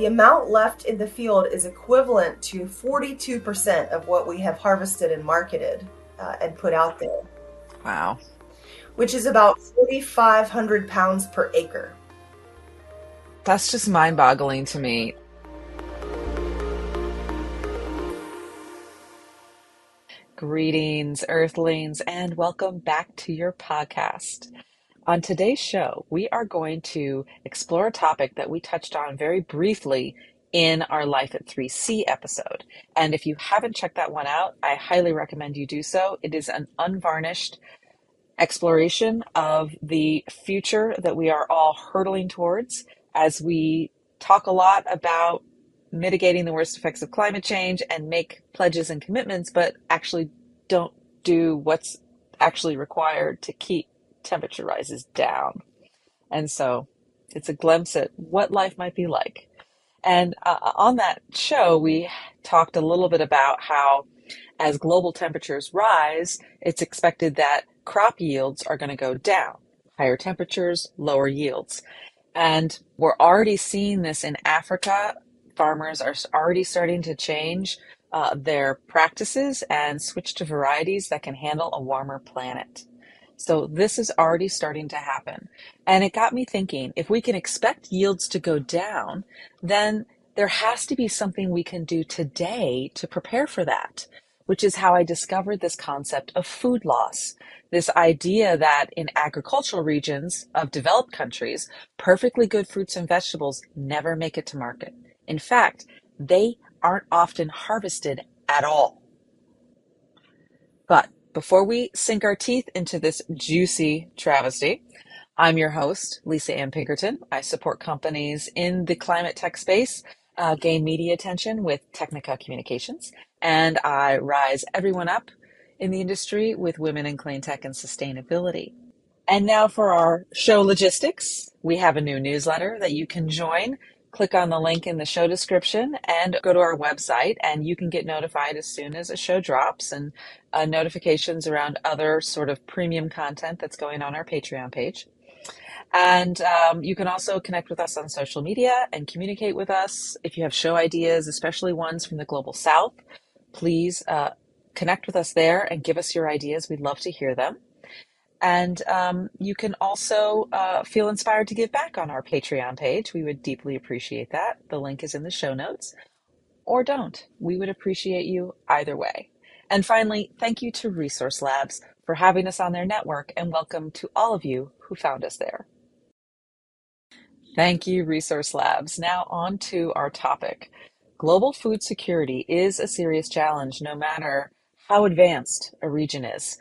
the amount left in the field is equivalent to 42% of what we have harvested and marketed uh, and put out there. Wow. Which is about 4,500 pounds per acre. That's just mind boggling to me. Greetings, Earthlings, and welcome back to your podcast. On today's show, we are going to explore a topic that we touched on very briefly in our Life at 3C episode. And if you haven't checked that one out, I highly recommend you do so. It is an unvarnished exploration of the future that we are all hurtling towards as we talk a lot about mitigating the worst effects of climate change and make pledges and commitments, but actually don't do what's actually required to keep temperature rises down. And so it's a glimpse at what life might be like. And uh, on that show, we talked a little bit about how as global temperatures rise, it's expected that crop yields are going to go down. Higher temperatures, lower yields. And we're already seeing this in Africa. Farmers are already starting to change uh, their practices and switch to varieties that can handle a warmer planet. So this is already starting to happen. And it got me thinking if we can expect yields to go down, then there has to be something we can do today to prepare for that, which is how I discovered this concept of food loss. This idea that in agricultural regions of developed countries, perfectly good fruits and vegetables never make it to market. In fact, they aren't often harvested at all. But before we sink our teeth into this juicy travesty, I'm your host, Lisa Ann Pinkerton. I support companies in the climate tech space, uh, gain media attention with Technica Communications, and I rise everyone up in the industry with women in clean tech and sustainability. And now for our show logistics. We have a new newsletter that you can join click on the link in the show description and go to our website and you can get notified as soon as a show drops and uh, notifications around other sort of premium content that's going on our patreon page. And um, you can also connect with us on social media and communicate with us. If you have show ideas especially ones from the global south please uh, connect with us there and give us your ideas. We'd love to hear them and um, you can also uh, feel inspired to give back on our Patreon page. We would deeply appreciate that. The link is in the show notes. Or don't. We would appreciate you either way. And finally, thank you to Resource Labs for having us on their network, and welcome to all of you who found us there. Thank you, Resource Labs. Now, on to our topic. Global food security is a serious challenge, no matter how advanced a region is.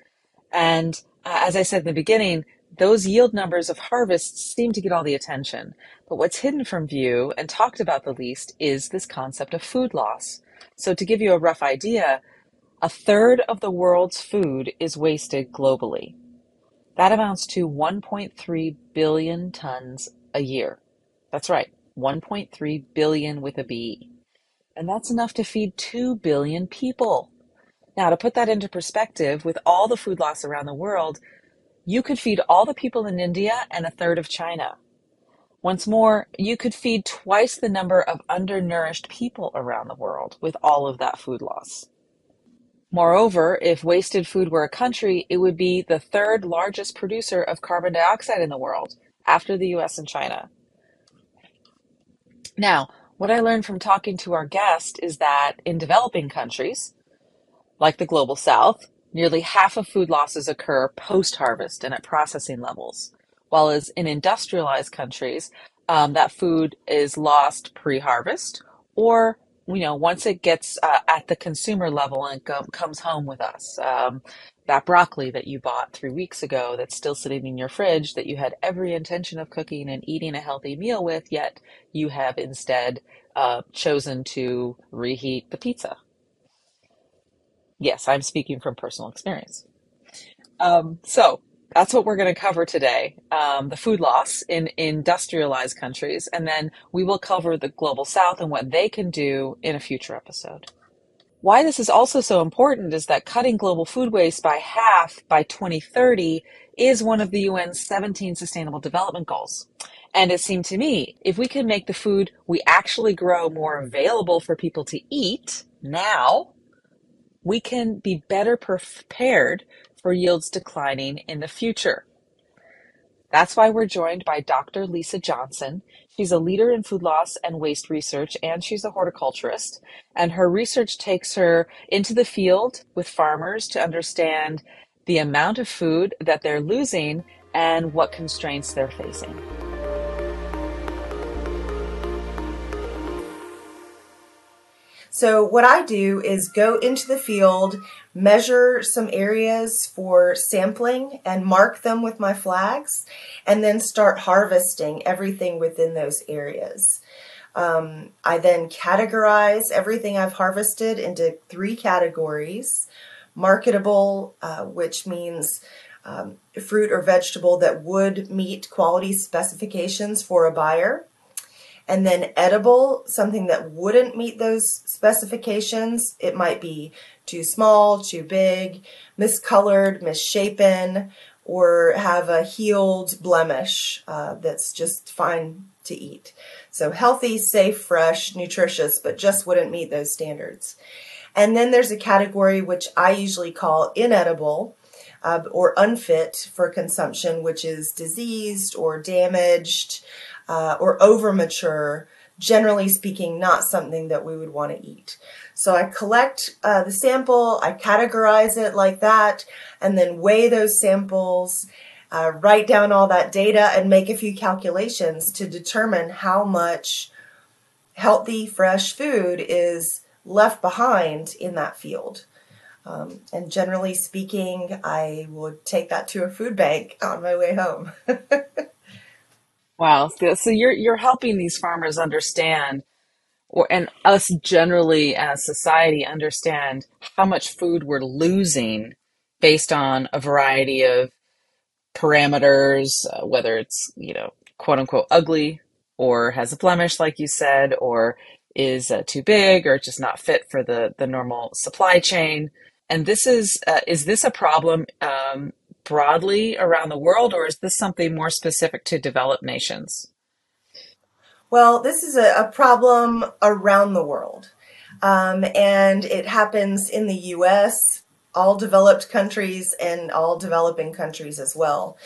And Uh, as I said in the beginning, those yield numbers of harvests seem to get all the attention. But what's hidden from view and talked about the least is this concept of food loss. So, to give you a rough idea, a third of the world's food is wasted globally. That amounts to 1.3 billion tons a year. That's right, 1.3 billion with a B. And that's enough to feed 2 billion people. Now, to put that into perspective, with all the food loss around the world, you could feed all the people in India and a third of China. Once more, you could feed twice the number of undernourished people around the world with all of that food loss. Moreover, if wasted food were a country, it would be the third largest producer of carbon dioxide in the world, after the US and China. Now, what I learned from talking to our guest is that in developing countries, like the global south, nearly half of food losses occur post-harvest and at processing levels, while as in industrialized countries, um, that food is lost pre-harvest or you know once it gets uh, at the consumer level and go- comes home with us. Um, that broccoli that you bought three weeks ago that's still sitting in your fridge that you had every intention of cooking and eating a healthy meal with, yet you have instead uh, chosen to reheat the pizza Yes, I'm speaking from personal experience. Um, so that's what we're going to cover today um, the food loss in industrialized countries. And then we will cover the global south and what they can do in a future episode. Why this is also so important is that cutting global food waste by half by 2030 is one of the UN's 17 Sustainable Development Goals. And it seemed to me if we can make the food we actually grow more available for people to eat now, we can be better prepared for yields declining in the future. That's why we're joined by Dr. Lisa Johnson. She's a leader in food loss and waste research, and she's a horticulturist. And her research takes her into the field with farmers to understand the amount of food that they're losing and what constraints they're facing. So, what I do is go into the field, measure some areas for sampling, and mark them with my flags, and then start harvesting everything within those areas. Um, I then categorize everything I've harvested into three categories marketable, uh, which means um, fruit or vegetable that would meet quality specifications for a buyer and then edible, something that wouldn't meet those specifications. It might be too small, too big, miscolored, misshapen, or have a healed blemish uh, that's just fine to eat. So healthy, safe, fresh, nutritious, but just wouldn't meet those standards. And then there's a category which I usually call inedible. Uh, or unfit for consumption, which is diseased or damaged, uh, or over mature, generally speaking, not something that we would want to eat. So I collect uh, the sample, I categorize it like that, and then weigh those samples, uh, write down all that data, and make a few calculations to determine how much healthy, fresh food is left behind in that field. Um, and generally speaking, I would take that to a food bank on my way home. Wow. So you're you're helping these farmers understand or and us generally as society understand how much food we're losing based on a variety of parameters, uh, whether it's, you know, quote unquote ugly or has a blemish like you said or is uh, too big or just not fit for the the normal supply chain. And this is uh, is this a problem um, broadly around the world, or is this something more specific to developed nations? Well, this is a, a problem around the world. Um, and it happens in the US, all developed countries, and all developing countries as well.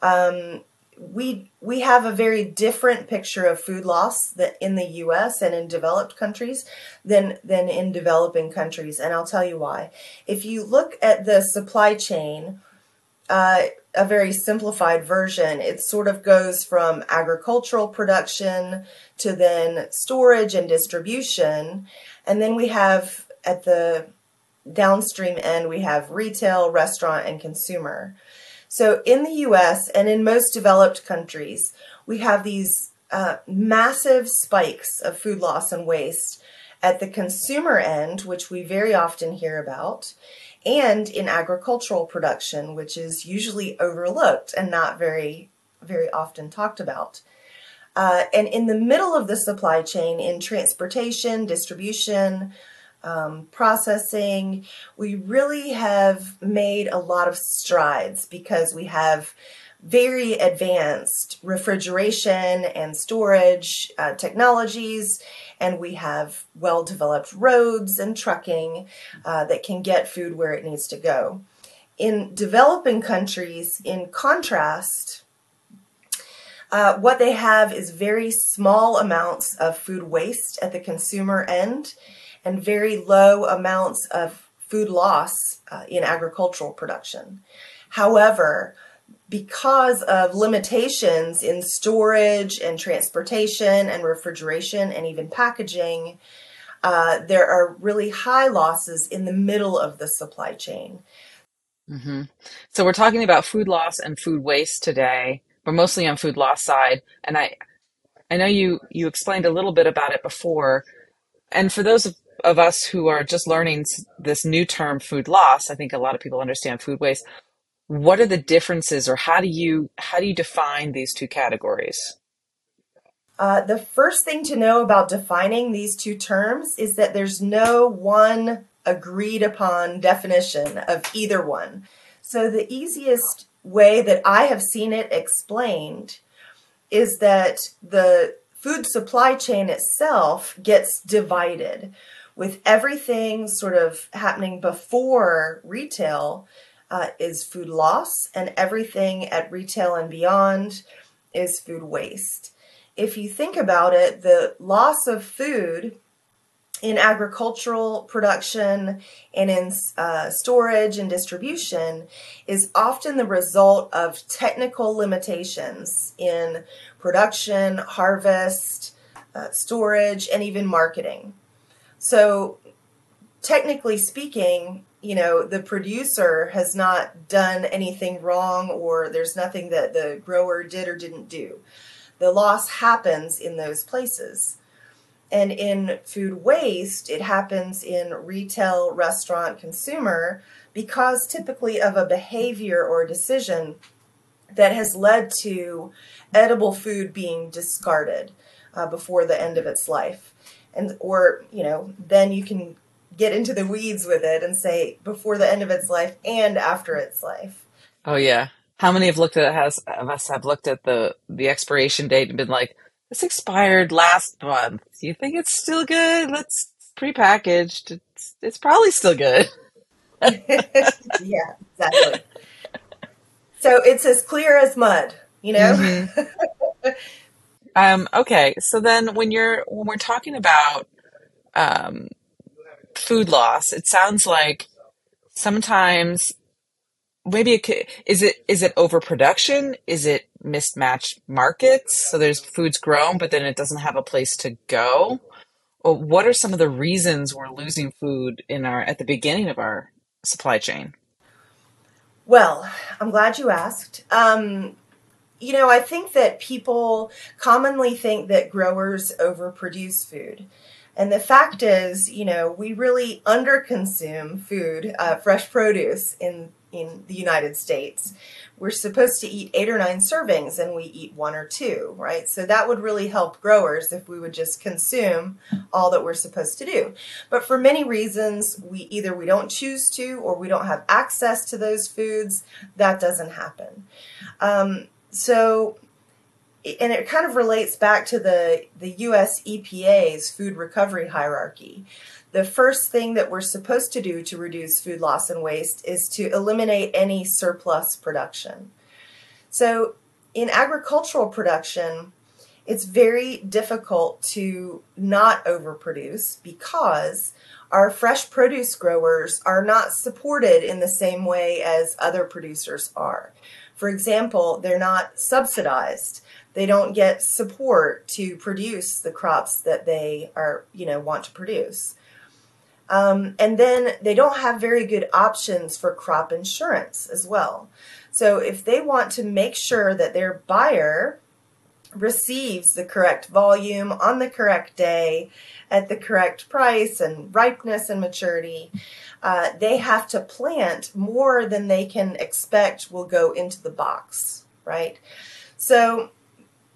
Um, we we have a very different picture of food loss that in the US and in developed countries than than in developing countries and I'll tell you why. If you look at the supply chain uh, a very simplified version. It sort of goes from agricultural production to then storage and distribution. And then we have at the downstream end, we have retail, restaurant, and consumer. So in the US and in most developed countries, we have these uh, massive spikes of food loss and waste at the consumer end, which we very often hear about and in agricultural production, which is usually overlooked and not very, very often talked about. Uh, and in the middle of the supply chain, in transportation, distribution, um, processing, we really have made a lot of strides because we have very advanced refrigeration and storage uh, technologies, and we have well developed roads and trucking uh, that can get food where it needs to go. In developing countries, in contrast, uh, what they have is very small amounts of food waste at the consumer end and very low amounts of food loss uh, in agricultural production. However, because of limitations in storage and transportation and refrigeration and even packaging, uh, there are really high losses in the middle of the supply chain. Mm-hmm. So we're talking about food loss and food waste today. We're mostly on food loss side, and I, I know you you explained a little bit about it before. And for those of, of us who are just learning this new term, food loss, I think a lot of people understand food waste what are the differences or how do you how do you define these two categories? Uh, the first thing to know about defining these two terms is that there's no one agreed upon definition of either one. So the easiest way that I have seen it explained is that the food supply chain itself gets divided with everything sort of happening before retail uh, is food loss and everything at retail and beyond is food waste. If you think about it, the loss of food in agricultural production and in uh, storage and distribution is often the result of technical limitations in production, harvest, uh, storage, and even marketing. So, technically speaking, you know, the producer has not done anything wrong or there's nothing that the grower did or didn't do. The loss happens in those places. And in food waste, it happens in retail, restaurant, consumer because typically of a behavior or decision that has led to edible food being discarded uh, before the end of its life. And or, you know, then you can get into the weeds with it and say before the end of its life and after its life. Oh yeah. How many have looked at has of us have looked at the the expiration date and been like, this expired last month. Do you think it's still good? Let's prepackaged. It's it's probably still good. yeah, exactly. So it's as clear as mud, you know. Mm-hmm. um, okay, so then when you're when we're talking about um, food loss, it sounds like sometimes maybe it is it is it overproduction? Is it mismatched markets? So there's foods grown but then it doesn't have a place to go. Or what are some of the reasons we're losing food in our at the beginning of our supply chain? Well i'm glad you asked. Um, you know i think that people commonly think that growers overproduce food and the fact is, you know, we really underconsume food, uh, fresh produce in in the United States. We're supposed to eat eight or nine servings and we eat one or two, right? So that would really help growers if we would just consume all that we're supposed to do. But for many reasons, we either we don't choose to or we don't have access to those foods. That doesn't happen. Um, so and it kind of relates back to the, the US EPA's food recovery hierarchy the first thing that we're supposed to do to reduce food loss and waste is to eliminate any surplus production. So, in agricultural production, it's very difficult to not overproduce because our fresh produce growers are not supported in the same way as other producers are. For example, they're not subsidized. They don't get support to produce the crops that they are, you know, want to produce. Um, and then they don't have very good options for crop insurance as well. So if they want to make sure that their buyer receives the correct volume on the correct day at the correct price and ripeness and maturity, uh, they have to plant more than they can expect will go into the box, right? So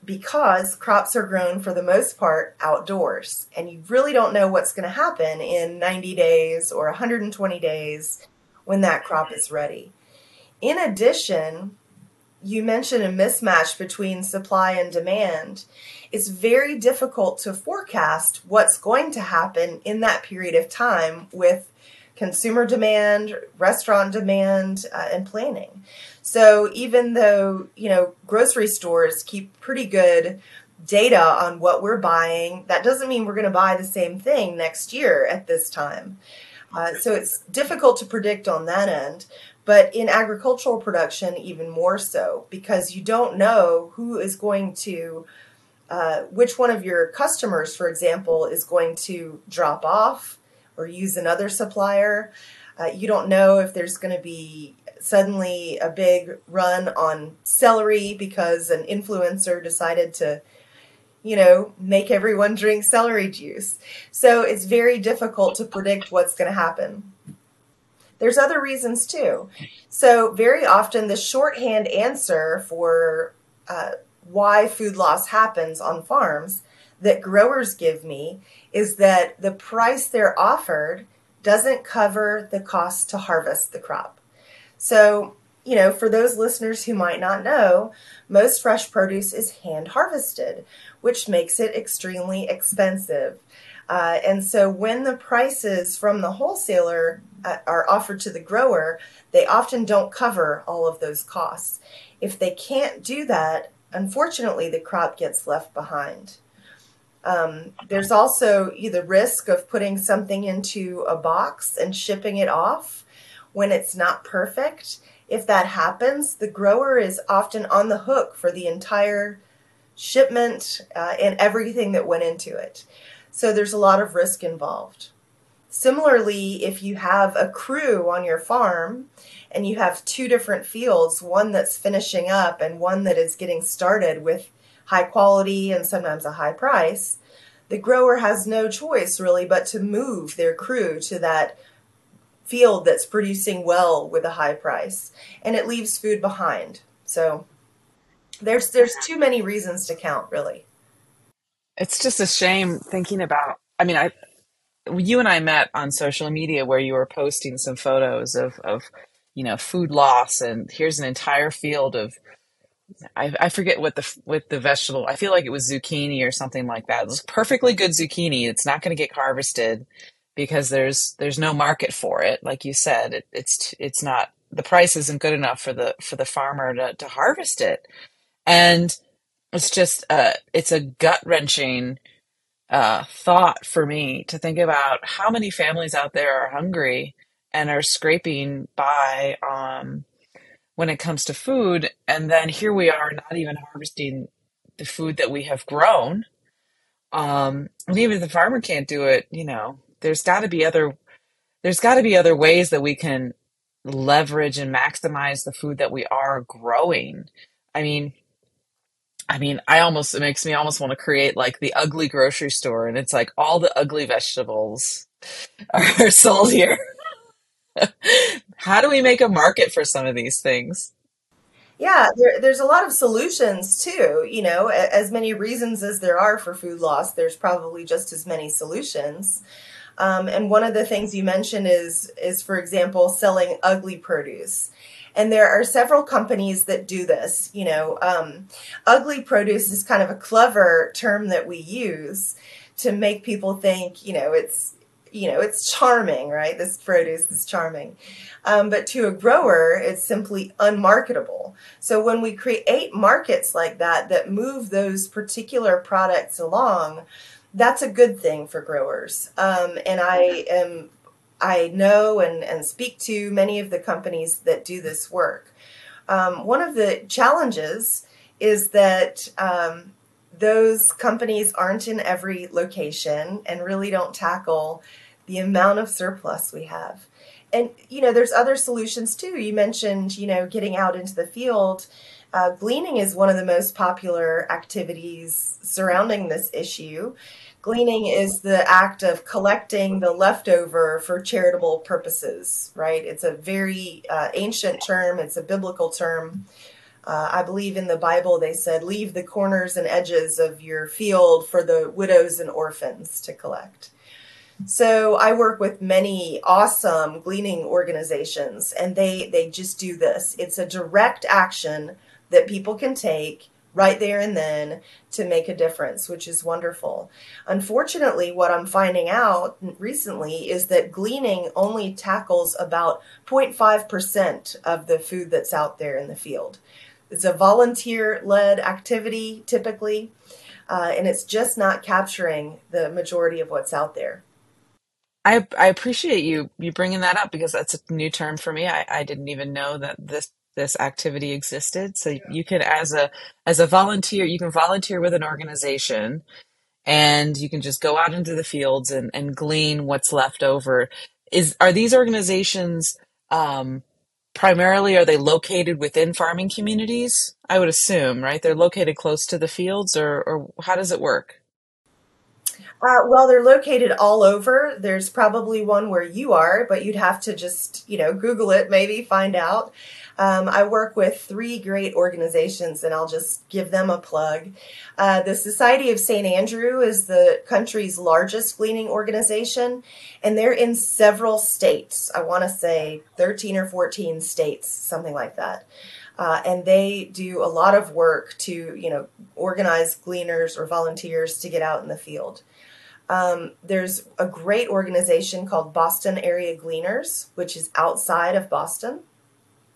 because crops are grown for the most part outdoors and you really don't know what's going to happen in 90 days or 120 days when that crop is ready. In addition, you mentioned a mismatch between supply and demand. It's very difficult to forecast what's going to happen in that period of time with consumer demand, restaurant demand, uh, and planning. So even though, you know, grocery stores keep pretty good data on what we're buying, that doesn't mean we're going to buy the same thing next year at this time. Uh, so it's difficult to predict on that end. But in agricultural production, even more so, because you don't know who is going to, uh, which one of your customers, for example, is going to drop off or use another supplier. Uh, you don't know if there's going to be suddenly a big run on celery because an influencer decided to you know make everyone drink celery juice. So it's very difficult to predict what's going to happen. There's other reasons too. So very often the shorthand answer for uh, why food loss happens on farms that growers give me is that the price they're offered doesn't cover the cost to harvest the crop so you know, for those listeners who might not know, most fresh produce is hand harvested, which makes it extremely expensive. Uh, and so when the prices from the wholesaler uh, are offered to the grower, they often don't cover all of those costs. If they can't do that, unfortunately, the crop gets left behind. Um, there's also the risk of putting something into a box and shipping it off when it's not perfect. If that happens, the grower is often on the hook for the entire shipment uh, and everything that went into it. So there's a lot of risk involved. Similarly, if you have a crew on your farm and you have two different fields, one that's finishing up and one that is getting started with high quality and sometimes a high price, the grower has no choice really but to move their crew to that field that's producing well with a high price and it leaves food behind. So there's there's too many reasons to count really. It's just a shame thinking about I mean I you and I met on social media where you were posting some photos of of you know food loss and here's an entire field of I, I forget what the with the vegetable. I feel like it was zucchini or something like that. It was perfectly good zucchini. It's not going to get harvested because there's there's no market for it. Like you said, it, it's it's not the price isn't good enough for the for the farmer to, to harvest it, and it's just uh it's a gut wrenching uh, thought for me to think about how many families out there are hungry and are scraping by um, when it comes to food. And then here we are not even harvesting the food that we have grown. Um, and even if the farmer can't do it, you know, there's got to be other there's got to be other ways that we can leverage and maximize the food that we are growing. I mean, I mean, I almost it makes me almost want to create like the ugly grocery store, and it's like all the ugly vegetables are sold here. How do we make a market for some of these things? Yeah, there, there's a lot of solutions too. You know, as many reasons as there are for food loss, there's probably just as many solutions. Um, and one of the things you mentioned is is, for example, selling ugly produce. And there are several companies that do this. You know, um, ugly produce is kind of a clever term that we use to make people think, you know, it's you know, it's charming, right? This produce is charming. Um, but to a grower, it's simply unmarketable. So when we create markets like that that move those particular products along, that's a good thing for growers. Um, and I am, I know and, and speak to many of the companies that do this work. Um, one of the challenges is that um, those companies aren't in every location and really don't tackle the amount of surplus we have. And, you know, there's other solutions too. You mentioned, you know, getting out into the field. Uh, gleaning is one of the most popular activities surrounding this issue. Gleaning is the act of collecting the leftover for charitable purposes, right? It's a very uh, ancient term, it's a biblical term. Uh, I believe in the Bible they said, leave the corners and edges of your field for the widows and orphans to collect. So I work with many awesome gleaning organizations and they they just do this. It's a direct action that people can take right there and then to make a difference, which is wonderful. Unfortunately, what I'm finding out recently is that gleaning only tackles about 0.5% of the food that's out there in the field. It's a volunteer led activity typically, uh, and it's just not capturing the majority of what's out there. I I appreciate you you bringing that up because that's a new term for me. I, I didn't even know that this this activity existed. So you can as a as a volunteer, you can volunteer with an organization and you can just go out into the fields and, and glean what's left over. Is are these organizations um, primarily are they located within farming communities? I would assume, right? They're located close to the fields or or how does it work? Uh, well, they're located all over. There's probably one where you are, but you'd have to just, you know, Google it, maybe find out. Um, I work with three great organizations, and I'll just give them a plug. Uh, the Society of St. Andrew is the country's largest gleaning organization, and they're in several states. I want to say 13 or 14 states, something like that. Uh, and they do a lot of work to, you know, organize gleaners or volunteers to get out in the field. Um, there's a great organization called Boston Area Gleaners, which is outside of Boston.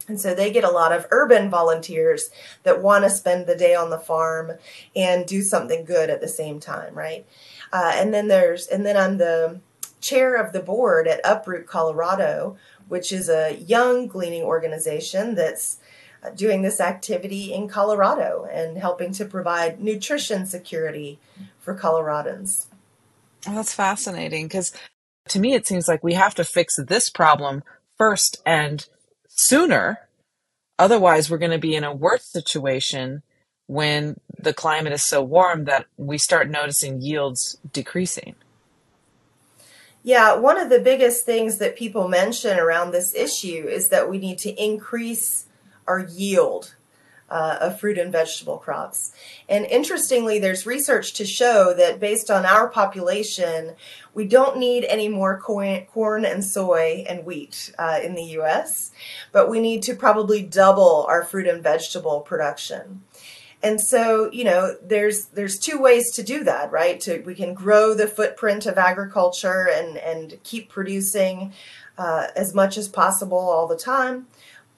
And so they get a lot of urban volunteers that want to spend the day on the farm and do something good at the same time, right? Uh, and then there's, and then I'm the chair of the board at Uproot Colorado, which is a young gleaning organization that's uh, doing this activity in Colorado and helping to provide nutrition security for Coloradans. Oh, that's fascinating because to me it seems like we have to fix this problem first and sooner. Otherwise, we're going to be in a worse situation when the climate is so warm that we start noticing yields decreasing. Yeah, one of the biggest things that people mention around this issue is that we need to increase our yield uh, of fruit and vegetable crops. And interestingly, there's research to show that based on our population, we don't need any more corn and soy and wheat uh, in the US, but we need to probably double our fruit and vegetable production. And so, you know, there's there's two ways to do that, right? To we can grow the footprint of agriculture and and keep producing uh, as much as possible all the time,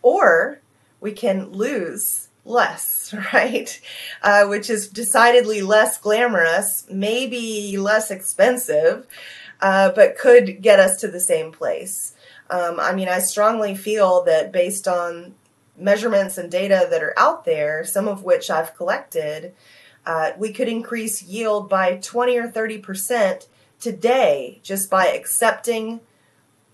or we can lose less, right? Uh, which is decidedly less glamorous, maybe less expensive, uh, but could get us to the same place. Um, I mean, I strongly feel that based on measurements and data that are out there, some of which I've collected, uh, we could increase yield by 20 or 30% today just by accepting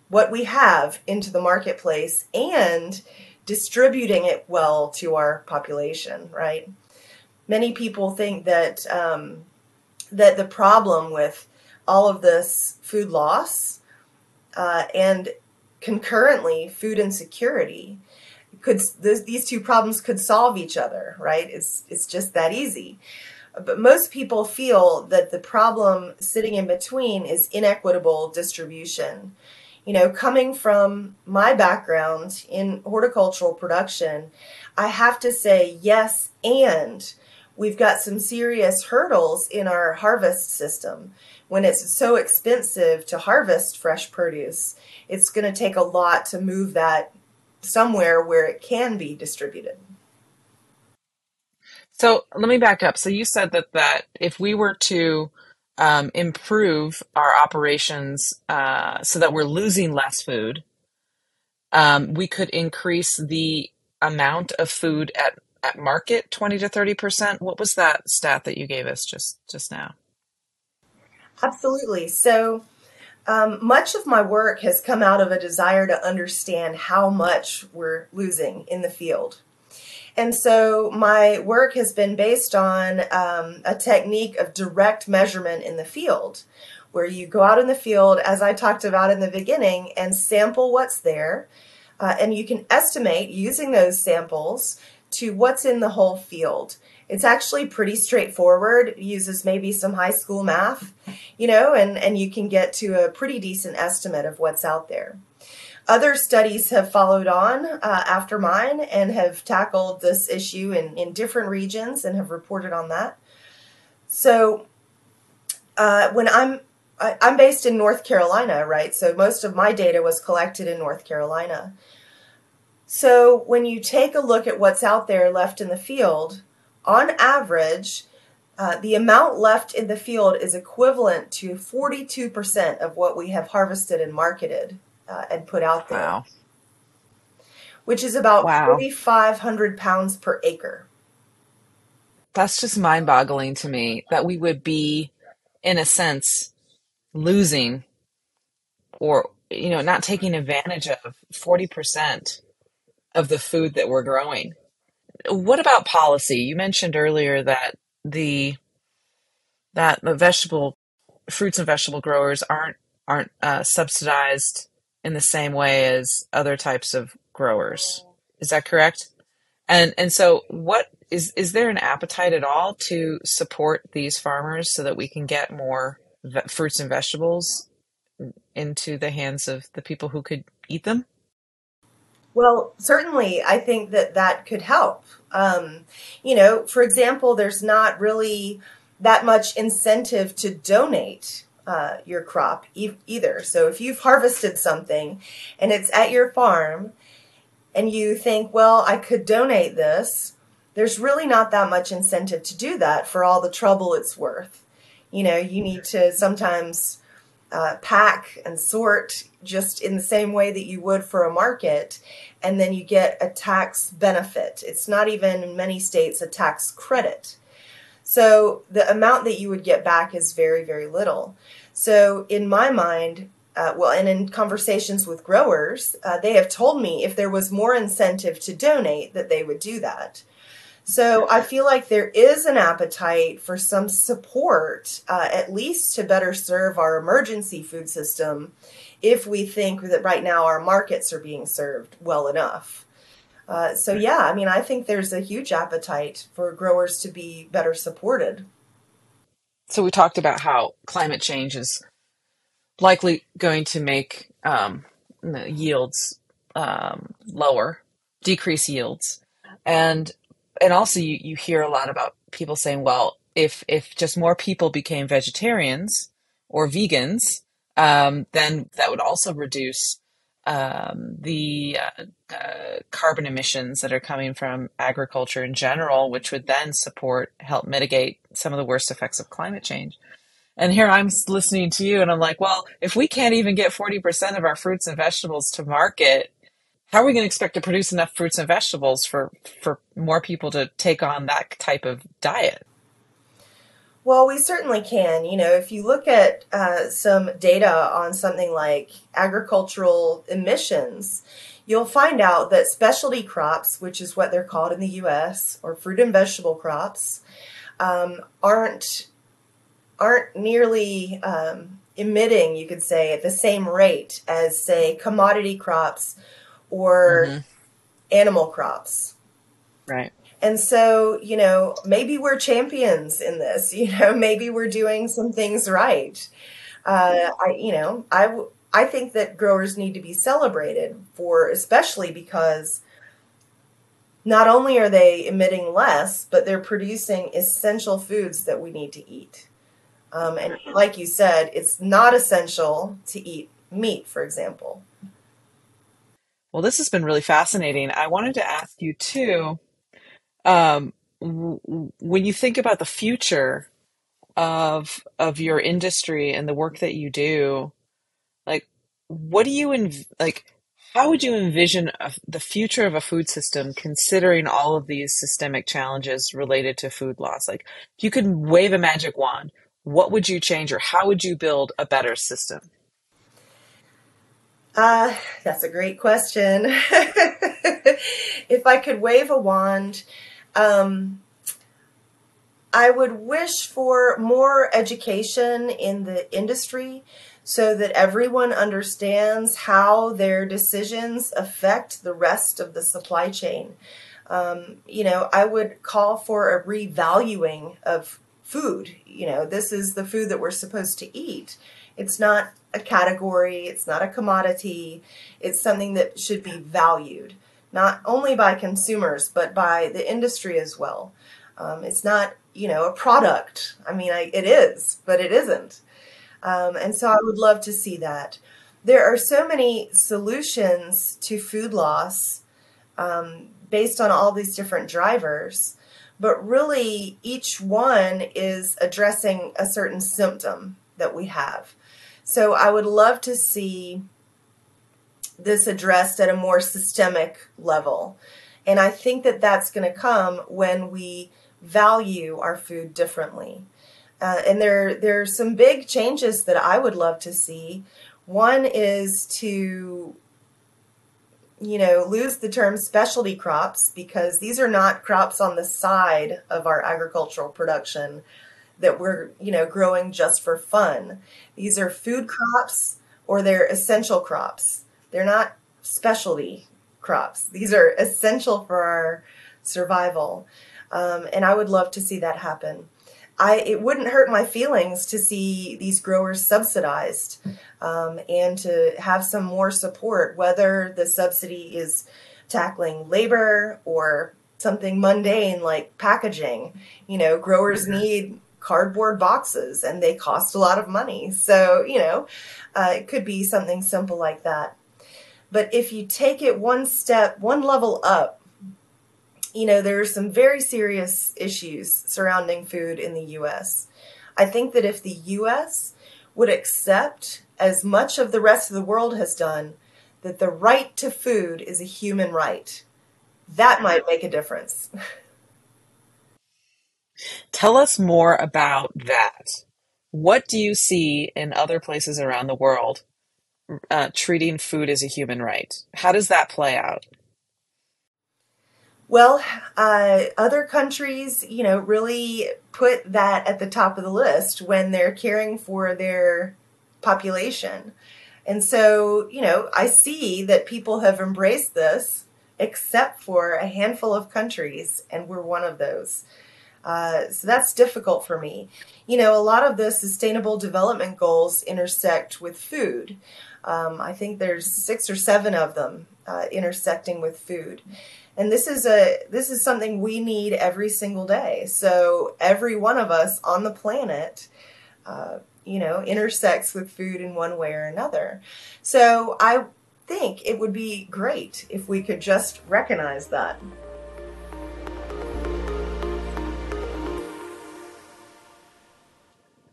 what we have into the marketplace and distributing it well to our population, right? Many people think that um, that the problem with all of this food loss uh, and concurrently food insecurity could this, these two problems could solve each other, right? It's it's just that easy. But most people feel that the problem sitting in between is inequitable distribution you know, coming from my background in horticultural production, I have to say yes, and we've got some serious hurdles in our harvest system. When it's so expensive to harvest fresh produce, it's going to take a lot to move that somewhere where it can be distributed. So let me back up. So you said that that if we were to um, improve our operations uh, so that we're losing less food. Um, we could increase the amount of food at, at market 20 to 30%. What was that stat that you gave us just, just now? Absolutely. So, um, much of my work has come out of a desire to understand how much we're losing in the field. And so my work has been based on um, a technique of direct measurement in the field, where you go out in the field, as I talked about in the beginning, and sample what's there. Uh, and you can estimate using those samples to what's in the whole field. It's actually pretty straightforward. Uses maybe some high school math, you know, and, and you can get to a pretty decent estimate of what's out there. Other studies have followed on uh, after mine and have tackled this issue in, in different regions and have reported on that. So uh, when I'm I, I'm based in North Carolina, right? So most of my data was collected in North Carolina. So when you take a look at what's out there left in the field, on average, uh, the amount left in the field is equivalent to 42% of what we have harvested and marketed uh, and put out there. Wow. Which is about wow. 4,500 pounds per acre. That's just mind boggling to me that we would be, in a sense, losing or, you know, not taking advantage of 40% of the food that we're growing. What about policy? You mentioned earlier that the that the vegetable fruits and vegetable growers aren't aren't uh, subsidized in the same way as other types of growers. Is that correct? And and so what is is there an appetite at all to support these farmers so that we can get more fruits and vegetables into the hands of the people who could eat them? Well, certainly, I think that that could help. Um, you know, for example, there's not really that much incentive to donate uh, your crop e- either. So if you've harvested something and it's at your farm and you think, well, I could donate this, there's really not that much incentive to do that for all the trouble it's worth. You know, you need to sometimes uh, pack and sort just in the same way that you would for a market, and then you get a tax benefit. It's not even in many states a tax credit. So the amount that you would get back is very, very little. So in my mind, uh, well, and in conversations with growers, uh, they have told me if there was more incentive to donate, that they would do that. So I feel like there is an appetite for some support, uh, at least to better serve our emergency food system, if we think that right now our markets are being served well enough. Uh, so yeah, I mean, I think there's a huge appetite for growers to be better supported. So we talked about how climate change is likely going to make um, yields um, lower, decrease yields, and and also you, you hear a lot about people saying, well, if if just more people became vegetarians or vegans, um, then that would also reduce um, the uh, uh, carbon emissions that are coming from agriculture in general, which would then support help mitigate some of the worst effects of climate change. And here I'm listening to you, and I'm like, well, if we can't even get 40% of our fruits and vegetables to market how are we going to expect to produce enough fruits and vegetables for for more people to take on that type of diet? Well, we certainly can. You know, if you look at uh, some data on something like agricultural emissions, you'll find out that specialty crops, which is what they're called in the U.S., or fruit and vegetable crops, um, aren't aren't nearly um, emitting, you could say, at the same rate as, say, commodity crops or mm-hmm. animal crops. Right. And so, you know, maybe we're champions in this. You know, maybe we're doing some things right. Uh, I, you know, I, I think that growers need to be celebrated for, especially because not only are they emitting less, but they're producing essential foods that we need to eat. Um, and like you said, it's not essential to eat meat, for example. Well, this has been really fascinating. I wanted to ask you too, um, w- when you think about the future of of your industry and the work that you do, like, what do you env- like? How would you envision a, the future of a food system, considering all of these systemic challenges related to food loss? Like, if you could wave a magic wand, what would you change, or how would you build a better system? Uh, that's a great question. if I could wave a wand, um, I would wish for more education in the industry so that everyone understands how their decisions affect the rest of the supply chain. Um, you know, I would call for a revaluing of food. You know, this is the food that we're supposed to eat. It's not a category, it's not a commodity, it's something that should be valued, not only by consumers, but by the industry as well. Um, it's not, you know, a product. I mean, I, it is, but it isn't. Um, and so I would love to see that. There are so many solutions to food loss um, based on all these different drivers, but really each one is addressing a certain symptom that we have. So I would love to see this addressed at a more systemic level. And I think that that's going to come when we value our food differently. Uh, and there, there are some big changes that I would love to see. One is to, you know, lose the term specialty crops because these are not crops on the side of our agricultural production that we're, you know, growing just for fun. These are food crops or they're essential crops. They're not specialty crops. These are essential for our survival. Um, and I would love to see that happen. I, it wouldn't hurt my feelings to see these growers subsidized um, and to have some more support, whether the subsidy is tackling labor or something mundane like packaging. You know, growers need cardboard boxes and they cost a lot of money. So, you know, uh, it could be something simple like that. But if you take it one step, one level up, you know, there are some very serious issues surrounding food in the US. I think that if the US would accept, as much of the rest of the world has done, that the right to food is a human right, that might make a difference. Tell us more about that. What do you see in other places around the world uh, treating food as a human right? How does that play out? Well, uh, other countries, you know, really put that at the top of the list when they're caring for their population. And so, you know, I see that people have embraced this except for a handful of countries, and we're one of those. Uh, so that's difficult for me. You know, a lot of the sustainable development goals intersect with food. Um, I think there's six or seven of them uh, intersecting with food and this is a this is something we need every single day so every one of us on the planet uh, you know intersects with food in one way or another so i think it would be great if we could just recognize that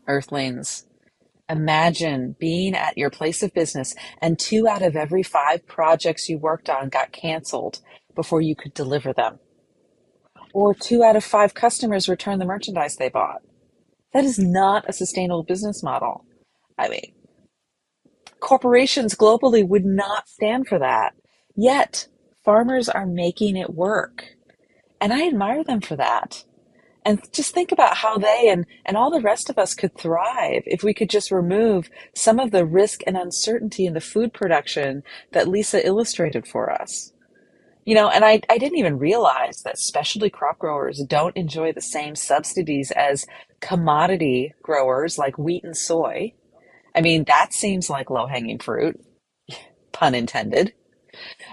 earthlings Imagine being at your place of business and two out of every five projects you worked on got canceled before you could deliver them. Or two out of five customers return the merchandise they bought. That is not a sustainable business model. I mean, corporations globally would not stand for that. Yet, farmers are making it work. And I admire them for that. And just think about how they and, and all the rest of us could thrive if we could just remove some of the risk and uncertainty in the food production that Lisa illustrated for us. You know, and I, I didn't even realize that specialty crop growers don't enjoy the same subsidies as commodity growers like wheat and soy. I mean, that seems like low hanging fruit, pun intended.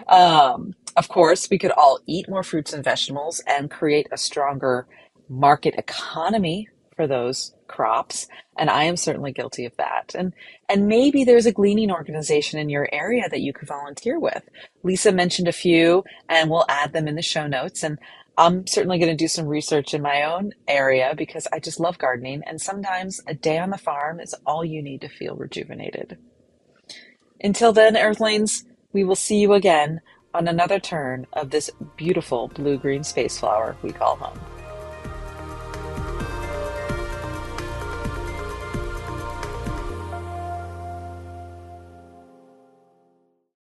Um, of course, we could all eat more fruits and vegetables and create a stronger market economy for those crops and i am certainly guilty of that. And and maybe there's a gleaning organization in your area that you could volunteer with. Lisa mentioned a few and we'll add them in the show notes. And i'm certainly going to do some research in my own area because i just love gardening and sometimes a day on the farm is all you need to feel rejuvenated. Until then earthlings we will see you again on another turn of this beautiful blue green space flower we call home